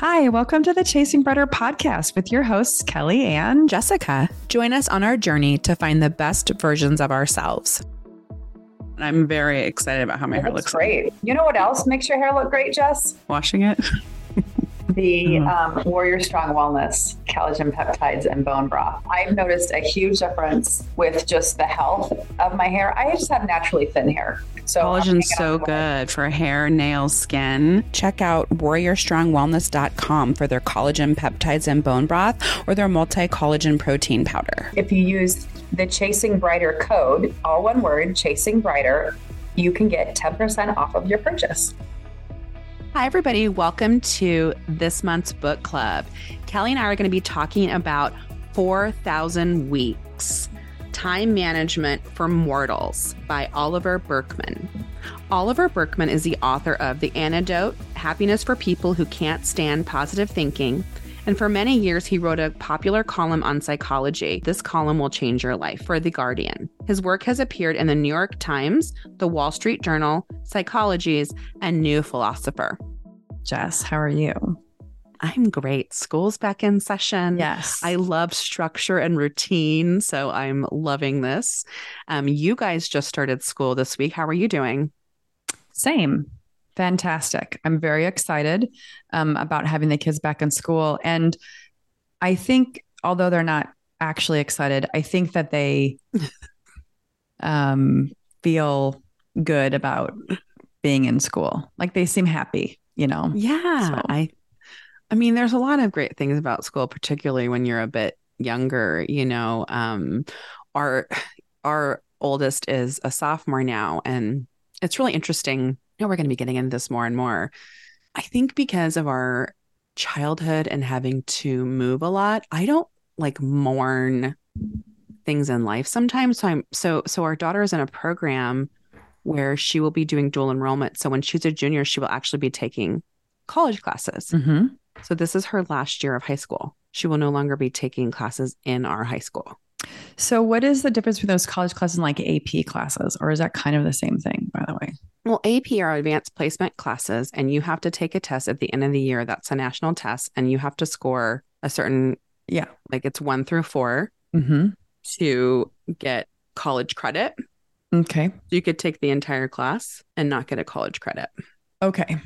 Hi, welcome to the Chasing Brighter podcast with your hosts, Kelly and Jessica. Join us on our journey to find the best versions of ourselves. I'm very excited about how my hair looks. Great. You know what else makes your hair look great, Jess? Washing it. the um, Warrior Strong Wellness collagen peptides and bone broth. I've noticed a huge difference with just the health of my hair. I just have naturally thin hair. So collagen's so good for hair, nails, skin. Check out warriorstrongwellness.com for their collagen peptides and bone broth or their multi collagen protein powder. If you use the Chasing Brighter code, all one word, Chasing Brighter, you can get 10% off of your purchase. Hi, everybody. Welcome to this month's book club. Kelly and I are going to be talking about 4,000 Weeks Time Management for Mortals by Oliver Burkeman. Oliver Burkeman is the author of The Antidote Happiness for People Who Can't Stand Positive Thinking. And for many years, he wrote a popular column on psychology. This column will change your life for The Guardian. His work has appeared in the New York Times, the Wall Street Journal, Psychologies, and New Philosopher. Jess, how are you? I'm great. School's back in session. Yes. I love structure and routine. So I'm loving this. Um, you guys just started school this week. How are you doing? Same. Fantastic. I'm very excited um, about having the kids back in school. And I think, although they're not actually excited, I think that they um, feel good about being in school. Like they seem happy, you know? Yeah. So. I I mean, there's a lot of great things about school, particularly when you're a bit younger. You know, um, our our oldest is a sophomore now, and it's really interesting. Know, we're going to be getting into this more and more. I think because of our childhood and having to move a lot, I don't like mourn things in life sometimes. So I'm so so our daughter is in a program where she will be doing dual enrollment. So when she's a junior, she will actually be taking college classes. Mm-hmm. So this is her last year of high school. She will no longer be taking classes in our high school. So what is the difference between those college classes and like AP classes? Or is that kind of the same thing, by the way? Well, AP are advanced placement classes, and you have to take a test at the end of the year. That's a national test, and you have to score a certain, yeah, like it's one through 4 mm-hmm. to get college credit. Okay. So you could take the entire class and not get a college credit. Okay.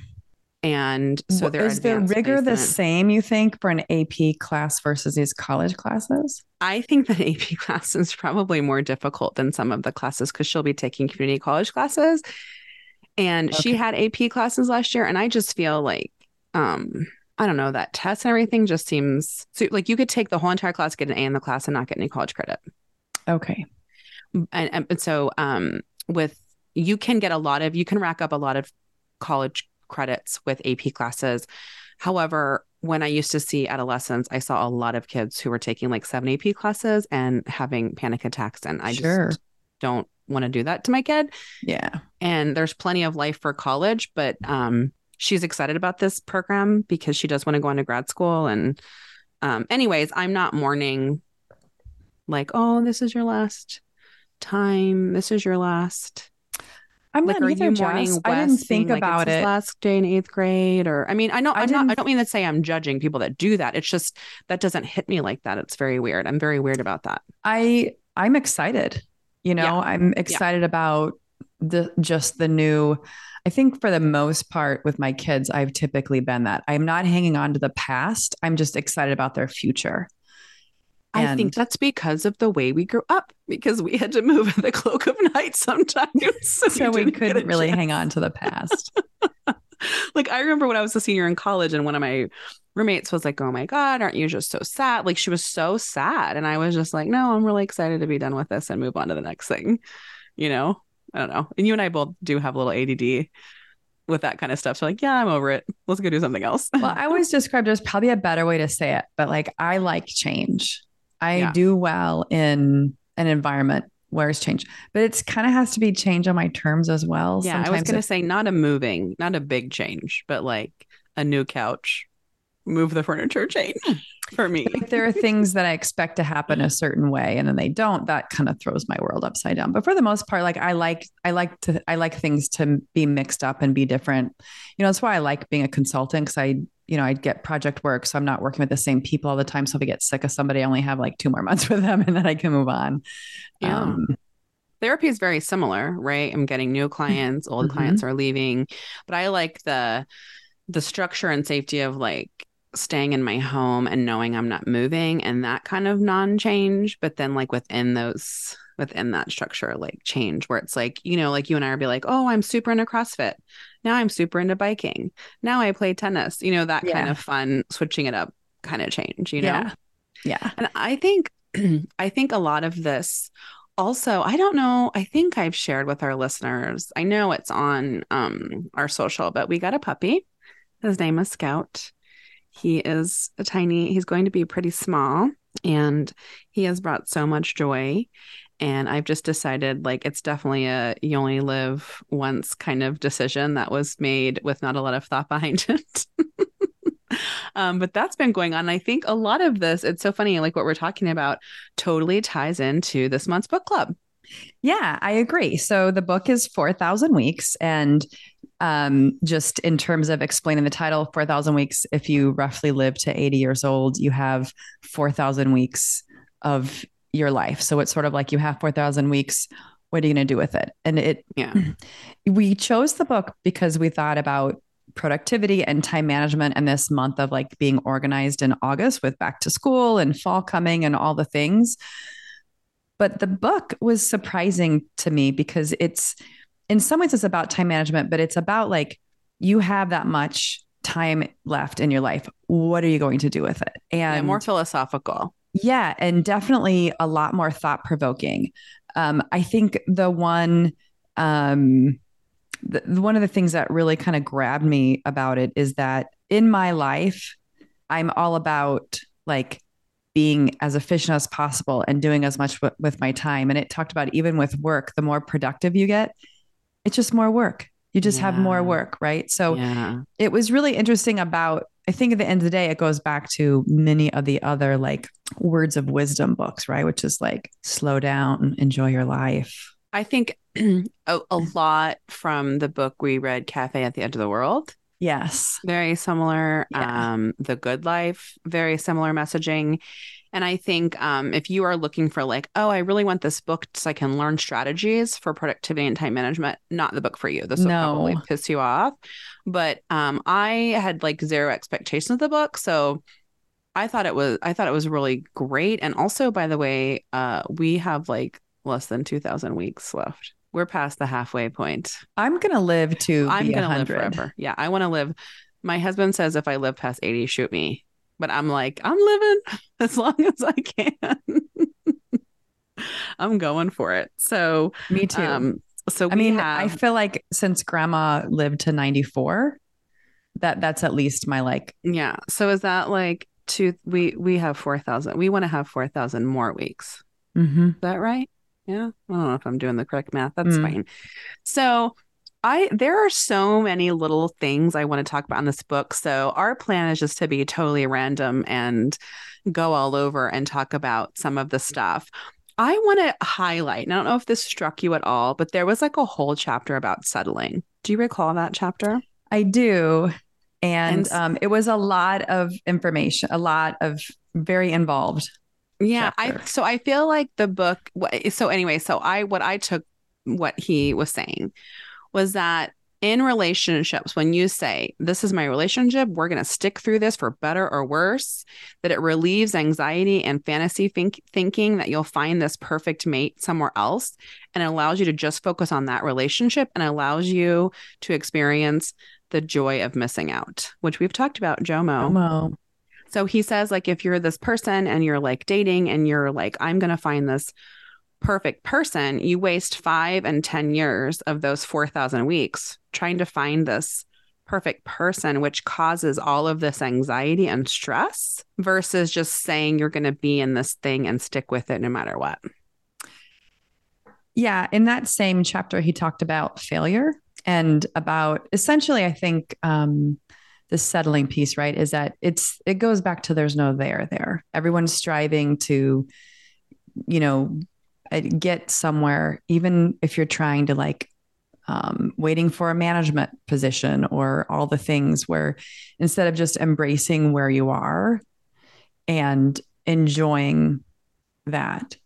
And so there is the rigor the same, you think, for an AP class versus these college classes? I think that AP class is probably more difficult than some of the classes because she'll be taking community college classes. And okay. she had AP classes last year. And I just feel like, um, I don't know, that test and everything just seems so, like you could take the whole entire class, get an A in the class, and not get any college credit. Okay. And, and so um, with you can get a lot of, you can rack up a lot of college credits with AP classes. However, when I used to see adolescents, I saw a lot of kids who were taking like seven AP classes and having panic attacks. And I sure. just don't want to do that to my kid. Yeah. And there's plenty of life for college, but um, she's excited about this program because she does want to go into grad school. And, um, anyways, I'm not mourning like, oh, this is your last time. This is your last I'm like, not either, Jess. I didn't think like about it. Last day in eighth grade, or I mean, I know I I'm not. I don't mean to say I'm judging people that do that. It's just that doesn't hit me like that. It's very weird. I'm very weird about that. I I'm excited. You know, yeah. I'm excited yeah. about the just the new. I think for the most part with my kids, I've typically been that. I'm not hanging on to the past. I'm just excited about their future. And I think that's because of the way we grew up, because we had to move in the cloak of night sometimes. So, so we, we couldn't really chance. hang on to the past. like I remember when I was a senior in college and one of my roommates was like, Oh my God, aren't you just so sad? Like she was so sad. And I was just like, No, I'm really excited to be done with this and move on to the next thing. You know, I don't know. And you and I both do have a little ADD with that kind of stuff. So like, yeah, I'm over it. Let's go do something else. well, I always described there's probably a better way to say it, but like I like change. I yeah. do well in an environment where it's change, but it's kind of has to be change on my terms as well. Yeah, Sometimes I was going to say not a moving, not a big change, but like a new couch, move the furniture change hmm. for me. If there are things that I expect to happen a certain way and then they don't, that kind of throws my world upside down. But for the most part, like I like I like to I like things to be mixed up and be different. You know, that's why I like being a consultant because I you know, I'd get project work. So I'm not working with the same people all the time. So if I get sick of somebody, I only have like two more months with them and then I can move on. Yeah. Um, Therapy is very similar, right? I'm getting new clients, old mm-hmm. clients are leaving, but I like the the structure and safety of like staying in my home and knowing I'm not moving and that kind of non-change, but then like within those within that structure like change where it's like, you know, like you and I would be like, "Oh, I'm super into CrossFit. Now I'm super into biking. Now I play tennis." You know, that yeah. kind of fun switching it up kind of change, you know. Yeah. Yeah. And I think I think a lot of this also i don't know i think i've shared with our listeners i know it's on um our social but we got a puppy his name is scout he is a tiny, he's going to be pretty small and he has brought so much joy. And I've just decided like it's definitely a you only live once kind of decision that was made with not a lot of thought behind it. um, but that's been going on. I think a lot of this, it's so funny, like what we're talking about totally ties into this month's book club. Yeah, I agree. So the book is 4,000 weeks. And um, just in terms of explaining the title, 4,000 weeks, if you roughly live to 80 years old, you have 4,000 weeks of your life. So it's sort of like you have 4,000 weeks. What are you going to do with it? And it, yeah, we chose the book because we thought about productivity and time management and this month of like being organized in August with back to school and fall coming and all the things. But the book was surprising to me because it's in some ways it's about time management, but it's about like you have that much time left in your life. What are you going to do with it? And yeah, more philosophical. Yeah, and definitely a lot more thought provoking. Um, I think the one um, the, one of the things that really kind of grabbed me about it is that in my life, I'm all about like being as efficient as possible and doing as much w- with my time. And it talked about even with work, the more productive you get, it's just more work. You just yeah. have more work, right? So yeah. it was really interesting about, I think at the end of the day, it goes back to many of the other like words of wisdom books, right? Which is like slow down, enjoy your life. I think a, a lot from the book we read, Cafe at the Edge of the World Yes. Very similar. Yeah. Um, the Good Life, very similar messaging. And I think um, if you are looking for like, oh, I really want this book so I can learn strategies for productivity and time management, not the book for you. This will no. probably piss you off. But um, I had like zero expectations of the book, so I thought it was I thought it was really great. And also, by the way, uh, we have like less than two thousand weeks left we're past the halfway point. I'm gonna live to I'm gonna 100. live forever. Yeah, I want to live. My husband says if I live past 80, shoot me. But I'm like, I'm living as long as I can. I'm going for it. So me too. Um, so I mean, have... I feel like since grandma lived to 94, that that's at least my like. Yeah. So is that like two? We we have four thousand. We want to have four thousand more weeks. Mm-hmm. Is that right? Yeah. I don't know if I'm doing the correct math. That's mm. fine. So I there are so many little things I want to talk about in this book. So our plan is just to be totally random and go all over and talk about some of the stuff. I want to highlight, I don't know if this struck you at all, but there was like a whole chapter about settling. Do you recall that chapter? I do. And, and um, it was a lot of information, a lot of very involved yeah chapter. i so i feel like the book so anyway so i what i took what he was saying was that in relationships when you say this is my relationship we're going to stick through this for better or worse that it relieves anxiety and fantasy think- thinking that you'll find this perfect mate somewhere else and it allows you to just focus on that relationship and allows you to experience the joy of missing out which we've talked about jomo. Jomo. So he says, like, if you're this person and you're like dating and you're like, I'm going to find this perfect person, you waste five and 10 years of those 4,000 weeks trying to find this perfect person, which causes all of this anxiety and stress versus just saying you're going to be in this thing and stick with it no matter what. Yeah. In that same chapter, he talked about failure and about essentially, I think, um, the settling piece, right? Is that it's it goes back to there's no there there. Everyone's striving to, you know, get somewhere, even if you're trying to like um, waiting for a management position or all the things where instead of just embracing where you are and enjoying that.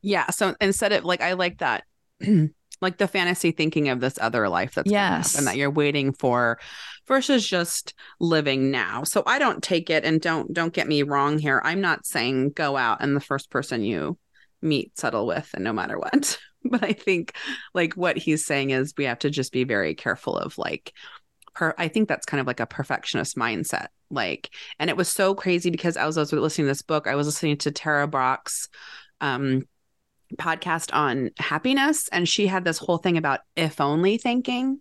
Yeah. So instead of like, I like that, like the fantasy thinking of this other life that's yes. and that you're waiting for versus just living now. So I don't take it and don't don't get me wrong here. I'm not saying go out and the first person you meet settle with and no matter what. but I think like what he's saying is we have to just be very careful of like per I think that's kind of like a perfectionist mindset. Like and it was so crazy because as I was listening to this book, I was listening to Tara Brach's um podcast on happiness and she had this whole thing about if only thinking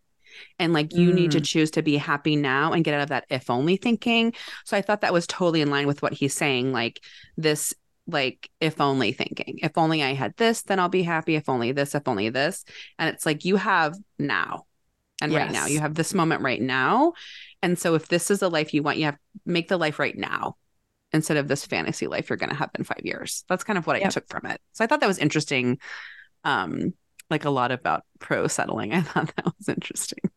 and like you mm. need to mm. choose to be happy now and get out of that if only thinking so i thought that was totally in line with what he's saying like this like if only thinking if only i had this then i'll be happy if only this if only this. And it's like you have now and yes. right now. You have this moment right now. And so if this is the life you want you have make the life right now instead of this fantasy life you're going to have in 5 years. That's kind of what yep. i took from it. So i thought that was interesting um like a lot about pro settling. I thought that was interesting.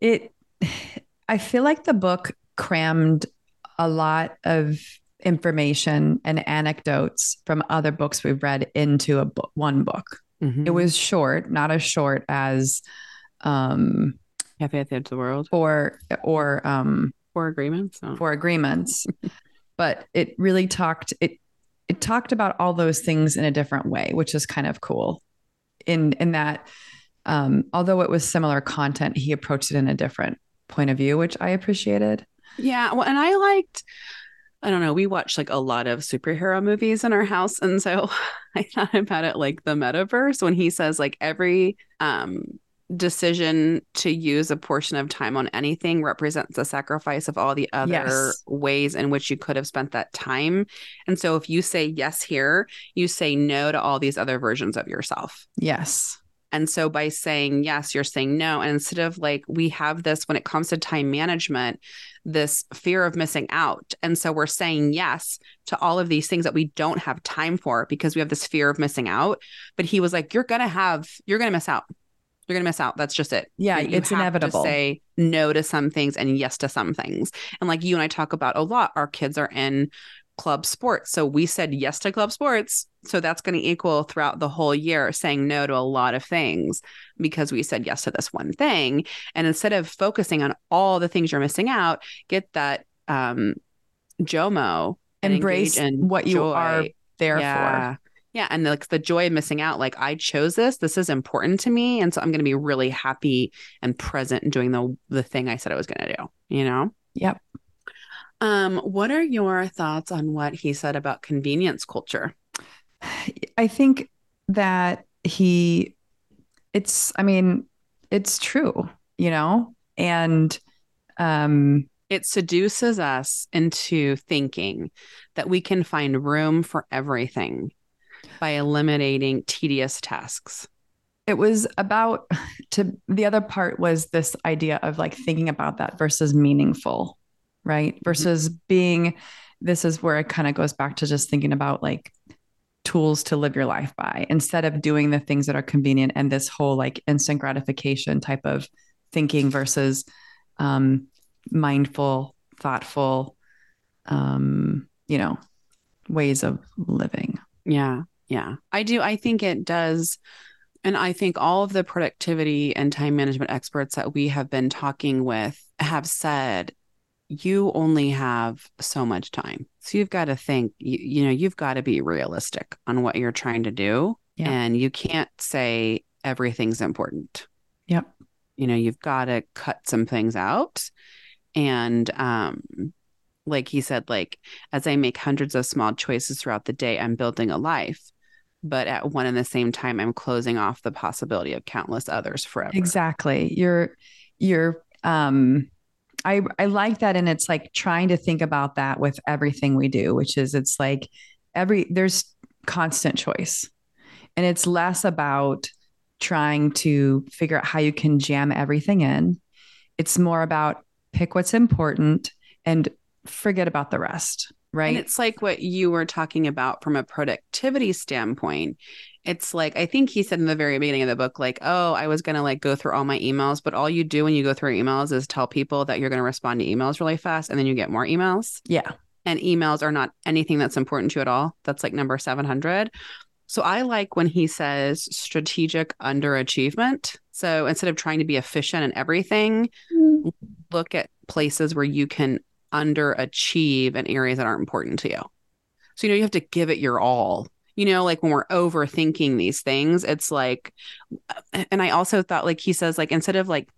It i feel like the book crammed a lot of information and anecdotes from other books we've read into a book, one book. Mm-hmm. It was short, not as short as um Cafe at the Edge of the World or or um Four Agreements. Oh. Four Agreements. but it really talked it it talked about all those things in a different way, which is kind of cool. In in that um although it was similar content, he approached it in a different point of view, which I appreciated. Yeah, well, and I liked I don't know, we watch like a lot of superhero movies in our house. And so I thought about it like the metaverse when he says like every um decision to use a portion of time on anything represents a sacrifice of all the other yes. ways in which you could have spent that time. And so if you say yes here, you say no to all these other versions of yourself. Yes. And so by saying yes, you're saying no. And instead of like, we have this when it comes to time management, this fear of missing out. And so we're saying yes to all of these things that we don't have time for because we have this fear of missing out. But he was like, you're going to have, you're going to miss out. You're going to miss out. That's just it. Yeah, you it's inevitable. say no to some things and yes to some things. And like you and I talk about a lot, our kids are in club sports. So we said yes to club sports. So that's going to equal throughout the whole year saying no to a lot of things because we said yes to this one thing. And instead of focusing on all the things you're missing out, get that um JOMO embrace and what you joy. are there yeah. for. Yeah. And like the joy of missing out, like I chose this. This is important to me. And so I'm gonna be really happy and present in doing the the thing I said I was gonna do, you know? Yep. Um, what are your thoughts on what he said about convenience culture? I think that he, it's, I mean, it's true, you know, and um, it seduces us into thinking that we can find room for everything by eliminating tedious tasks. It was about to the other part was this idea of like thinking about that versus meaningful right? Mm-hmm. Versus being, this is where it kind of goes back to just thinking about like tools to live your life by instead of doing the things that are convenient and this whole like instant gratification type of thinking versus um, mindful, thoughtful, um, you know, ways of living. Yeah. Yeah. I do. I think it does. And I think all of the productivity and time management experts that we have been talking with have said you only have so much time. So you've got to think, you, you know, you've got to be realistic on what you're trying to do. Yeah. And you can't say everything's important. Yep. You know, you've got to cut some things out. And um, like he said, like, as I make hundreds of small choices throughout the day, I'm building a life. But at one and the same time, I'm closing off the possibility of countless others forever. Exactly. You're, you're, um, I I like that and it's like trying to think about that with everything we do, which is it's like every there's constant choice. And it's less about trying to figure out how you can jam everything in. It's more about pick what's important and forget about the rest. Right? And it's like what you were talking about from a productivity standpoint. It's like I think he said in the very beginning of the book, like, oh, I was gonna like go through all my emails, but all you do when you go through emails is tell people that you're gonna respond to emails really fast and then you get more emails. Yeah. And emails are not anything that's important to you at all. That's like number 700. So I like when he says strategic underachievement. So instead of trying to be efficient in everything, mm. look at places where you can underachieve in areas that aren't important to you. So, you know, you have to give it your all. You know, like when we're overthinking these things, it's like, and I also thought, like he says, like instead of like,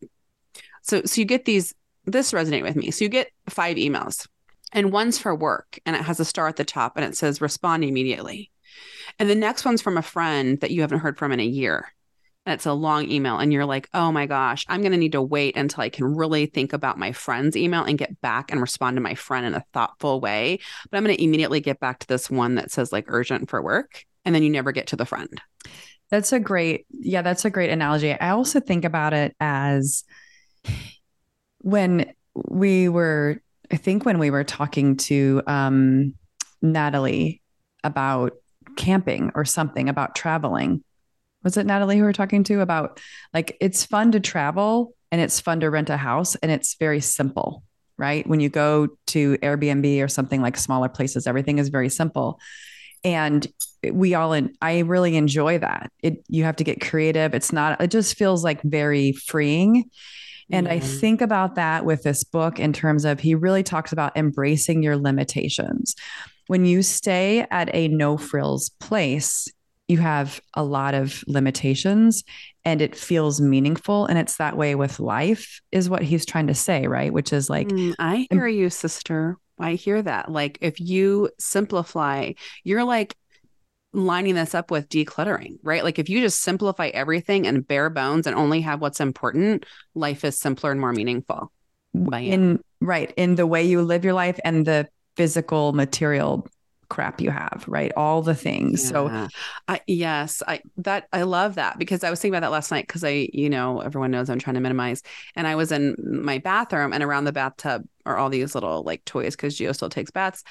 so, so you get these, this resonate with me. So you get five emails and one's for work and it has a star at the top and it says respond immediately. And the next one's from a friend that you haven't heard from in a year it's a long email and you're like, oh my gosh, I'm going to need to wait until I can really think about my friend's email and get back and respond to my friend in a thoughtful way. But I'm going to immediately get back to this one that says like urgent for work. And then you never get to the friend. That's a great, yeah, that's a great analogy. I also think about it as when we were, I think when we were talking to um, Natalie about camping or something about traveling was it Natalie who we are talking to about like it's fun to travel and it's fun to rent a house and it's very simple, right? When you go to Airbnb or something like smaller places, everything is very simple. And we all in, I really enjoy that. It you have to get creative. It's not it just feels like very freeing. And mm-hmm. I think about that with this book in terms of he really talks about embracing your limitations. When you stay at a no frills place, you have a lot of limitations and it feels meaningful. And it's that way with life is what he's trying to say right? Which is like mm, i hear you sister. I hear that. Like if you simplify you're like lining this up with decluttering right? Like if you just simplify everything and bare bones and only have what's important life is simpler and more meaningful. In right in the way you live your life and the physical material crap you have, right? All the things. Yeah. So I yes, I that I love that because I was thinking about that last night because I, you know, everyone knows I'm trying to minimize. And I was in my bathroom and around the bathtub are all these little like toys because Geo still takes baths.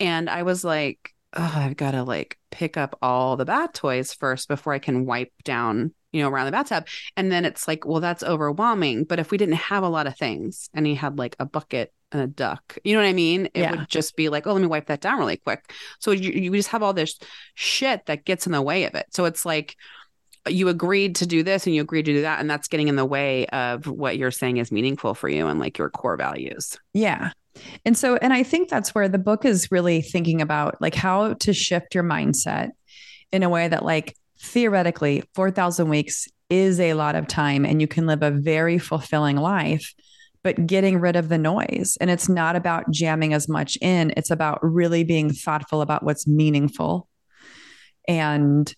And I was like, oh, I've got to like pick up all the bath toys first before I can wipe down you know, around the bathtub. And then it's like, well, that's overwhelming. But if we didn't have a lot of things and he had like a bucket and a duck. You know what I mean? It yeah. would just be like, oh, let me wipe that down really quick. So you, you just have all this shit that gets in the way of it. So it's like you agreed to do this and you agreed to do that. And that's getting in the way of what you're saying is meaningful for you and like your core values. Yeah. And so, and I think that's where the book is really thinking about like how to shift your mindset in a way that, like, theoretically, 4,000 weeks is a lot of time and you can live a very fulfilling life but getting rid of the noise. And it's not about jamming as much in, it's about really being thoughtful about what's meaningful and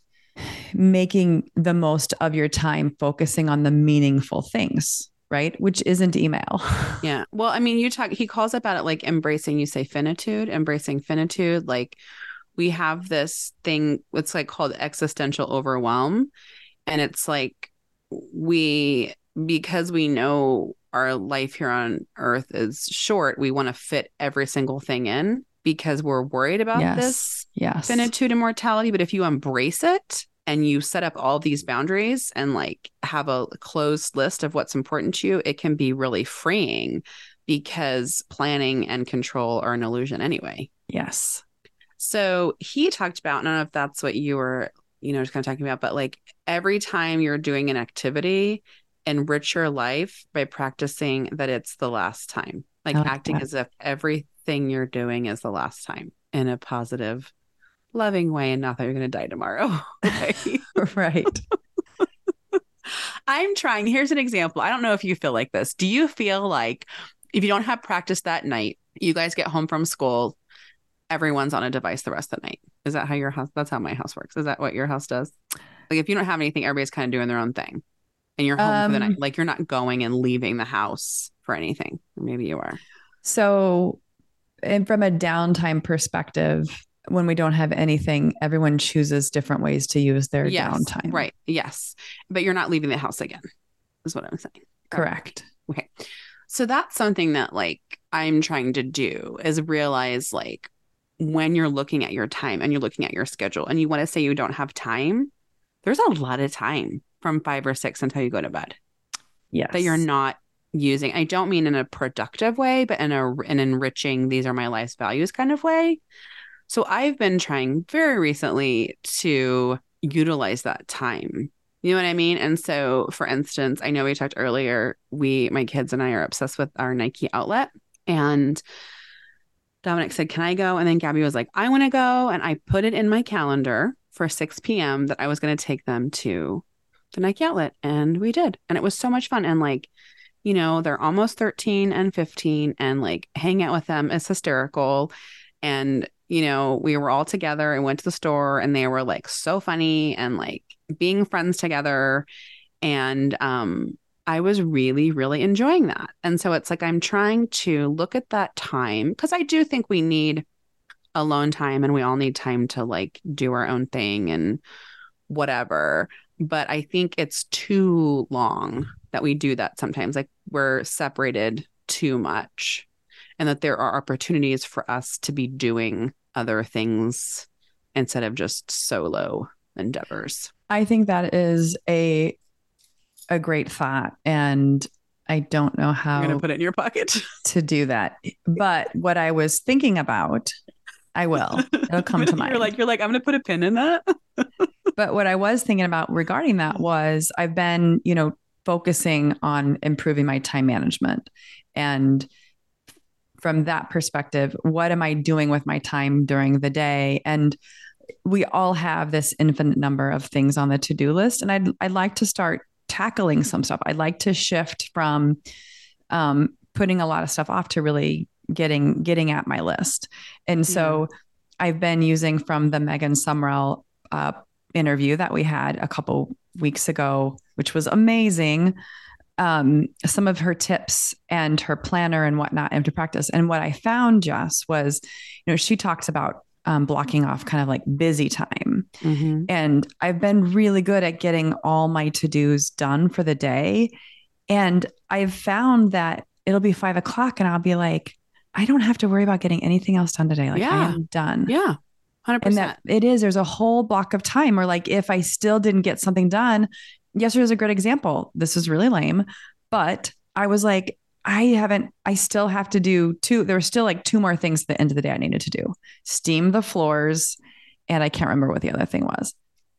making the most of your time focusing on the meaningful things right? Which isn't email. Yeah. Well i mean you talk he calls about it like embracing you say finitude embracing finitude. Like we have this thing it's like called existential overwhelm. And it's like we because we know our life here on earth is short, we want to fit every single thing in because we're worried about yes. this yes. finitude and mortality. But if you embrace it and you set up all these boundaries and like have a closed list of what's important to you, it can be really freeing because planning and control are an illusion anyway. Yes. So he talked about, I don't know if that's what you were, you know, just kind of talking about, but like every time you're doing an activity, enrich your life by practicing that it's the last time, like oh, acting as if everything you're doing is the last time in a positive, loving way, and not that you're going to die tomorrow. right. I'm trying. Here's an example. I don't know if you feel like this. Do you feel like if you don't have practice that night, you guys get home from school, everyone's on a device the rest of the night? Is that how your house? That's how my house works. Is that what your house does? Like if you don't have anything, everybody's kind of doing their own thing and you're home um, for the night. Um, like you're not going and leaving the house for anything. Maybe you are. So, and from a downtime perspective, when we don't have anything, everyone chooses different ways to use their yes, downtime. Right. Yes. But you're not leaving the house again, is what I'm saying. Correct. Okay. So that's something that like I'm trying to do is realize like when you're looking at your time and you're looking at your schedule and you want to say you don't have time, there's a lot of time from five or six until you go to bed. Yes. That you're not using. I don't mean in a productive way, but in a an enriching these are my life's values kind of way. So I've been trying very recently to utilize that time. You know what I mean? And so for instance, I know we talked earlier, we my kids and I are obsessed with our Nike outlet and Dominic said, Can I go? And then Gabby was like, I want to go. And I put it in my calendar for 6 p.m. that I was going to take them to the Nike outlet. And we did. And it was so much fun. And like, you know, they're almost 13 and 15, and like hang out with them is hysterical. And, you know, we were all together and went to the store, and they were like so funny and like being friends together. And um, I was really, really enjoying that. And so it's like I'm trying to look at that time because I do think we need alone time and we all need time to like do our own thing and whatever. But I think it's too long that we do that sometimes. Like we're separated too much and that there are opportunities for us to be doing other things instead of just solo endeavors. I think that is a a great thought and I don't know how I'm going to put it in your pocket to do that. But what I was thinking about, I will. It'll come to mind. You're like you're like I'm going to put a pin in that. but what I was thinking about regarding that was I've been, you know, focusing on improving my time management and from that perspective, what am I doing with my time during the day? And we all have this infinite number of things on the to-do list and I'd I'd like to start tackling some stuff. I'd like to shift from um, putting a lot of stuff off to really getting getting at my list. And so yeah. I've been using from the Megan Sumrell uh, interview that we had a couple weeks ago, which was amazing. Um, some of her tips and her planner and whatnot into practice. And what I found, Jess, was, you know, she talks about um, blocking off kind of like busy time. Mm-hmm. And I've been really good at getting all my to dos done for the day. And I've found that it'll be five o'clock and I'll be like, I don't have to worry about getting anything else done today. Like yeah. I am done. Yeah. 100%. And that it is, there's a whole block of time where like, if I still didn't get something done, yesterday's a great example. This is really lame, but I was like, I haven't, I still have to do two. There were still like two more things at the end of the day I needed to do steam the floors. And I can't remember what the other thing was.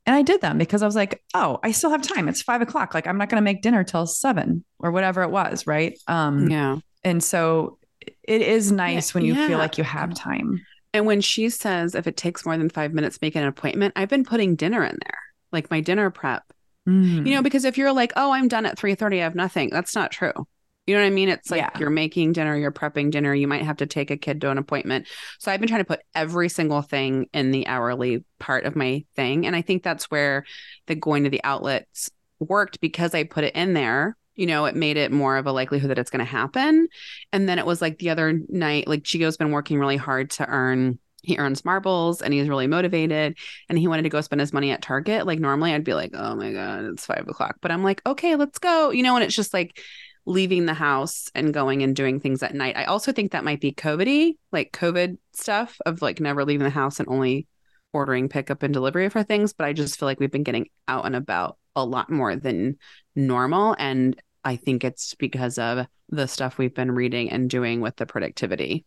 And I did them because I was like, oh, I still have time. It's five o'clock. Like I'm not going to make dinner till seven or whatever it was. Right. Um, yeah. And so it is nice when you yeah. feel like you have time. And when she says, if it takes more than five minutes, make an appointment, I've been putting dinner in there, like my dinner prep. Mm. You know, because if you're like, oh, I'm done at 3 30, I have nothing, that's not true. You know what I mean? It's like yeah. you're making dinner, you're prepping dinner, you might have to take a kid to an appointment. So I've been trying to put every single thing in the hourly part of my thing. And I think that's where the going to the outlets worked because I put it in there. You know, it made it more of a likelihood that it's going to happen. And then it was like the other night, like Chigo's been working really hard to earn he earns marbles and he's really motivated and he wanted to go spend his money at Target. Like normally I'd be like, oh my God, it's five o'clock. But I'm like, okay, let's go. You know, and it's just like leaving the house and going and doing things at night. I also think that might be COVID like COVID stuff of like never leaving the house and only ordering pickup and delivery for things. But I just feel like we've been getting out and about a lot more than normal. And I think it's because of the stuff we've been reading and doing with the productivity.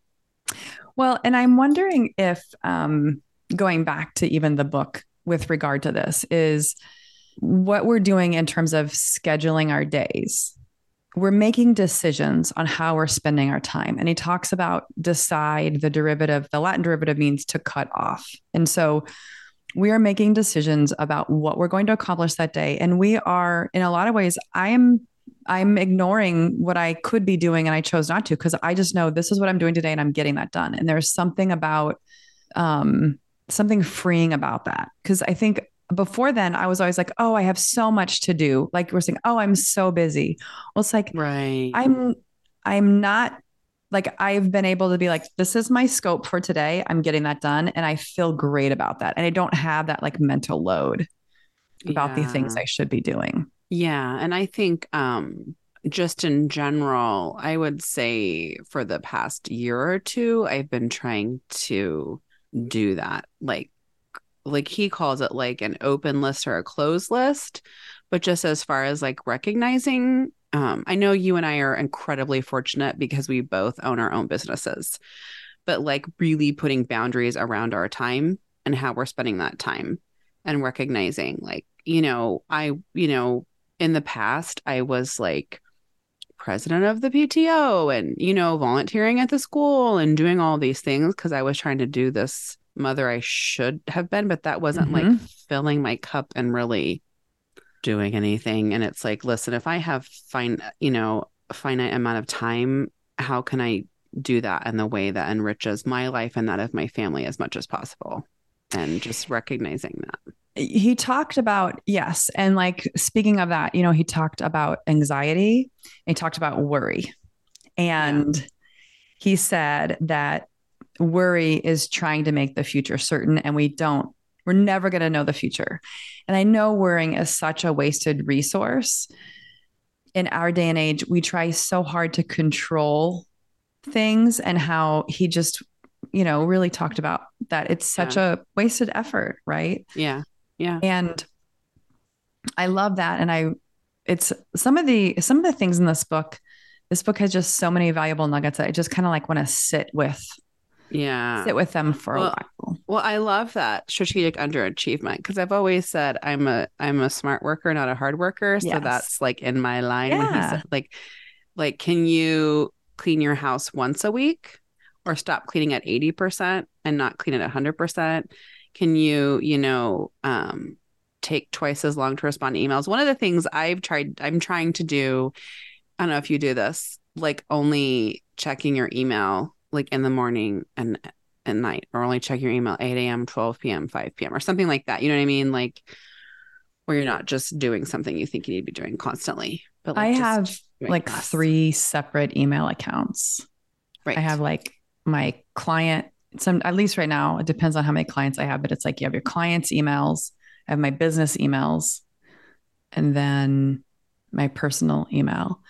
Well, and I'm wondering if um, going back to even the book with regard to this is what we're doing in terms of scheduling our days we're making decisions on how we're spending our time. And he talks about decide the derivative, the Latin derivative means to cut off. And so we are making decisions about what we're going to accomplish that day. And we are, in a lot of ways, I am. I'm ignoring what I could be doing and I chose not to because I just know this is what I'm doing today and I'm getting that done. And there's something about um, something freeing about that. Cause I think before then I was always like, oh, I have so much to do. Like we're saying, oh, I'm so busy. Well, it's like, right. I'm, I'm not like I've been able to be like, this is my scope for today. I'm getting that done. And I feel great about that. And I don't have that like mental load about yeah. the things I should be doing. Yeah. And I think, um, just in general, I would say for the past year or two, I've been trying to do that. Like, like he calls it like an open list or a closed list. But just as far as like recognizing, um, I know you and I are incredibly fortunate because we both own our own businesses, but like really putting boundaries around our time and how we're spending that time and recognizing like, you know, I, you know, in the past, I was like, president of the PTO and, you know, volunteering at the school and doing all these things because I was trying to do this mother I should have been, but that wasn't mm-hmm. like filling my cup and really doing anything. And it's like, listen, if I have fine, you know, a finite amount of time, how can I do that in the way that enriches my life and that of my family as much as possible? And just recognizing that he talked about yes and like speaking of that you know he talked about anxiety he talked about worry and yeah. he said that worry is trying to make the future certain and we don't we're never going to know the future and i know worrying is such a wasted resource in our day and age we try so hard to control things and how he just you know really talked about that it's such yeah. a wasted effort right yeah yeah. And I love that. And I, it's some of the, some of the things in this book, this book has just so many valuable nuggets that I just kind of like want to sit with. Yeah. Sit with them for well, a while. Well, I love that strategic underachievement because I've always said I'm a I'm a smart worker, not a hard worker. So yes. that's like in my line. Yeah. Said, like, like, can you clean your house once a week or stop cleaning at 80% and not clean it at 100%? Can you, you know, um, take twice as long to respond to emails? One of the things I've tried, I'm trying to do, I don't know if you do this, like only checking your email like in the morning and at night, or only check your email 8 a.m., 12 p.m., 5 p.m., or something like that. You know what I mean? Like where you're not just doing something you think you need to be doing constantly. But like I have like less. three separate email accounts. Right. I have like my client some at least right now it depends on how many clients i have but it's like you have your clients emails i have my business emails and then my personal email.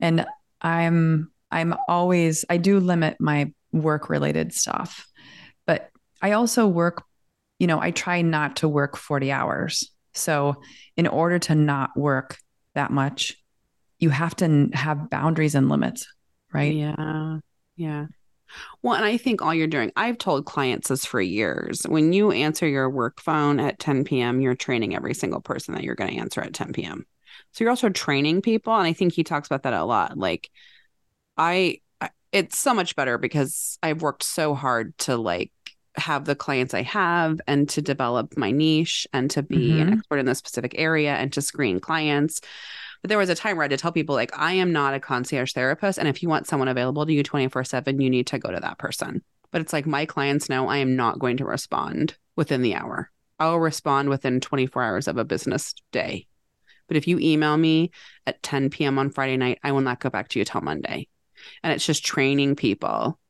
And i'm i'm always i do limit my work related stuff but i also work you know i try not to work 40 hours. So in order to not work that much you have to have boundaries and limits right? Yeah yeah well, and I think all you're doing, I've told clients this for years. When you answer your work phone at 10 p.m., you're training every single person that you're going to answer at 10 p.m. So you're also training people. And I think he talks about that a lot. Like, I, it's so much better because I've worked so hard to like have the clients I have and to develop my niche and to be mm-hmm. an expert in this specific area and to screen clients. But there was a time where I had to tell people, like, I am not a concierge therapist. And if you want someone available to you 24 7, you need to go to that person. But it's like my clients know I am not going to respond within the hour. I'll respond within 24 hours of a business day. But if you email me at 10 p.m. on Friday night, I will not go back to you till Monday. And it's just training people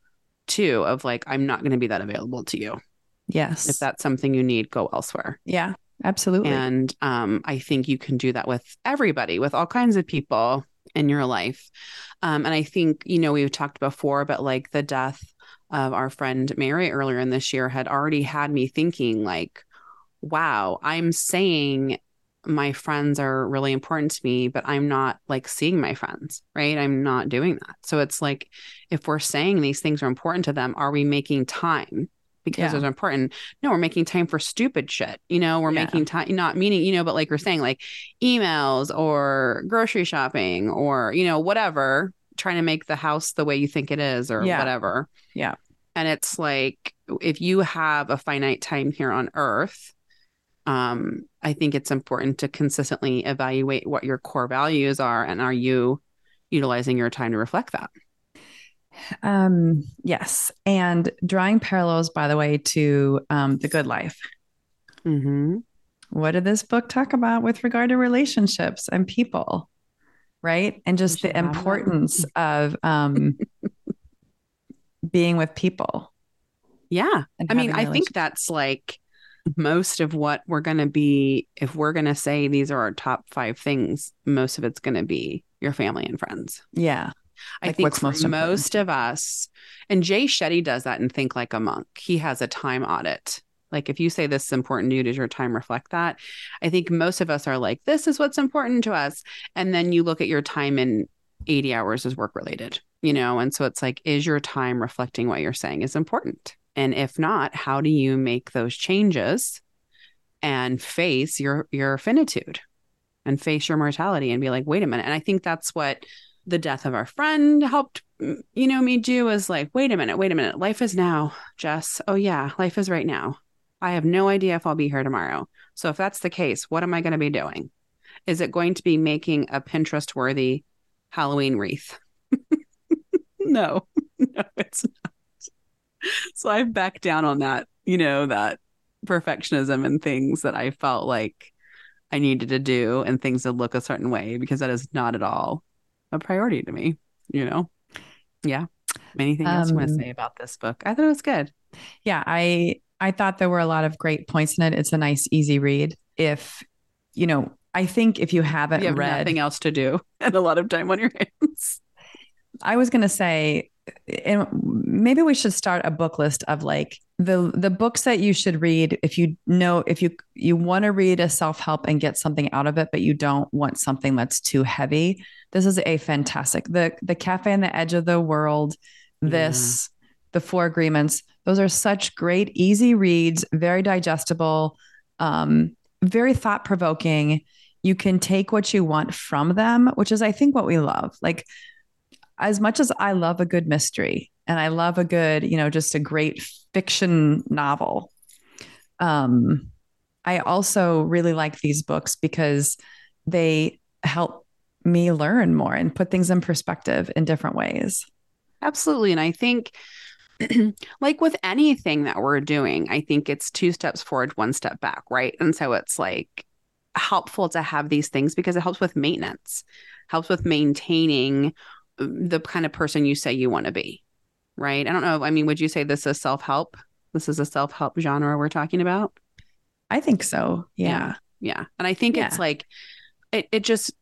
too of like, I'm not going to be that available to you. Yes. If that's something you need, go elsewhere. Yeah. Absolutely. And um, I think you can do that with everybody, with all kinds of people in your life. Um, and I think, you know, we've talked before, but like the death of our friend Mary earlier in this year had already had me thinking, like, wow, I'm saying my friends are really important to me, but I'm not like seeing my friends, right? I'm not doing that. So it's like, if we're saying these things are important to them, are we making time because yeah. are important. No, we're making time for stupid shit. You know, we're yeah. making time, not meaning, you know, but like we're saying, like emails or grocery shopping or, you know, whatever, trying to make the house the way you think it is or yeah. whatever. Yeah. And it's like, if you have a finite time here on earth, um, I think it's important to consistently evaluate what your core values are and are you utilizing your time to reflect that? Um, yes. And drawing parallels, by the way, to um, The Good Life. Mm-hmm. What did this book talk about with regard to relationships and people? Right. And just the importance of um, being with people. Yeah. I mean, I think that's like most of what we're going to be, if we're going to say these are our top five things, most of it's going to be your family and friends. Yeah. I like think most, most of us, and Jay Shetty does that and Think Like a Monk. He has a time audit. Like if you say this is important to you, does your time reflect that? I think most of us are like, this is what's important to us. And then you look at your time in 80 hours is work related, you know? And so it's like, is your time reflecting what you're saying is important? And if not, how do you make those changes and face your your finitude and face your mortality and be like, wait a minute. And I think that's what the death of our friend helped mm, you know me do is like wait a minute wait a minute. Life is now jess. Oh yeah life is right now. I have no idea if i'll be here tomorrow. So if that's the case what am i going to be doing? Is it going to be making a pinterest worthy halloween wreath? No no it's not. So i've backed down on that you know that perfectionism and things that i felt like i needed to do and things to look a certain way because that is not at all a priority to me, you know? Yeah. Anything else um, you want to say about this book? I thought it was good. Yeah, I I thought there were a lot of great points in it. It's a nice, easy read. If you know, I think if you haven't you have read nothing else to do and a lot of time on your hands. I was gonna say and maybe we should start a book list of like the the books that you should read if you know if you you want to read a self-help and get something out of it but you don't want something that's too heavy. This is a fantastic the the cafe on the edge of the world this yeah. the four agreements those are such great easy reads very digestible um very thought provoking you can take what you want from them which is i think what we love. Like as much as I love a good mystery and I love a good, you know, just a great fiction novel, um, I also really like these books because they help me learn more and put things in perspective in different ways. Absolutely. And I think, like with anything that we're doing, I think it's two steps forward, one step back, right? And so it's like helpful to have these things because it helps with maintenance, helps with maintaining the kind of person you say you want to be, right? I don't know. I mean, would you say this is self help? This is a self help genre we're talking about? I think so. Yeah. Yeah. yeah. And I think yeah. it's like, it, it just,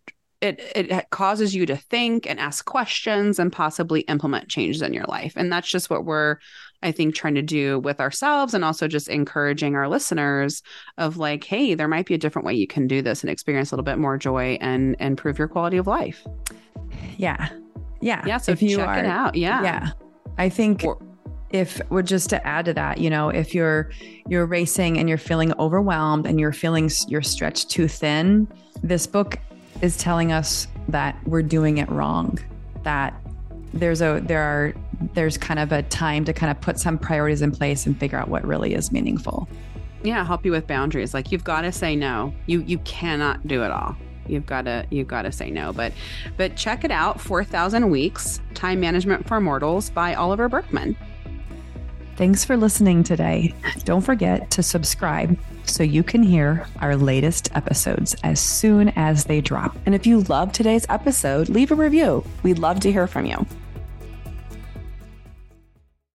it, it causes you to think and ask questions and possibly implement changes in your life. And that's just what we're, I think, trying to do with ourselves and also just encouraging our listeners of like, hey, there might be a different way you can do this and experience a little bit more joy and improve your quality of life. Yeah. Yeah. Yeah. So if you check are, it out. Yeah. Yeah. I think or, if we're just to add to that, you know, if you're you're racing and you're feeling overwhelmed and you're feeling you're stretched too thin, this book is telling us that we're doing it wrong. That there's a there are there's kind of a time to kind of put some priorities in place and figure out what really is meaningful. Yeah, help you with boundaries. Like you've got to say no. You you cannot do it all you've got to you've got to say no but but check it out 4000 weeks time management for mortals by oliver burkeman thanks for listening today. Don't forget to subscribe so you can hear our latest episodes as soon as they drop. And if you love today's episode leave a review. We'd love to hear from you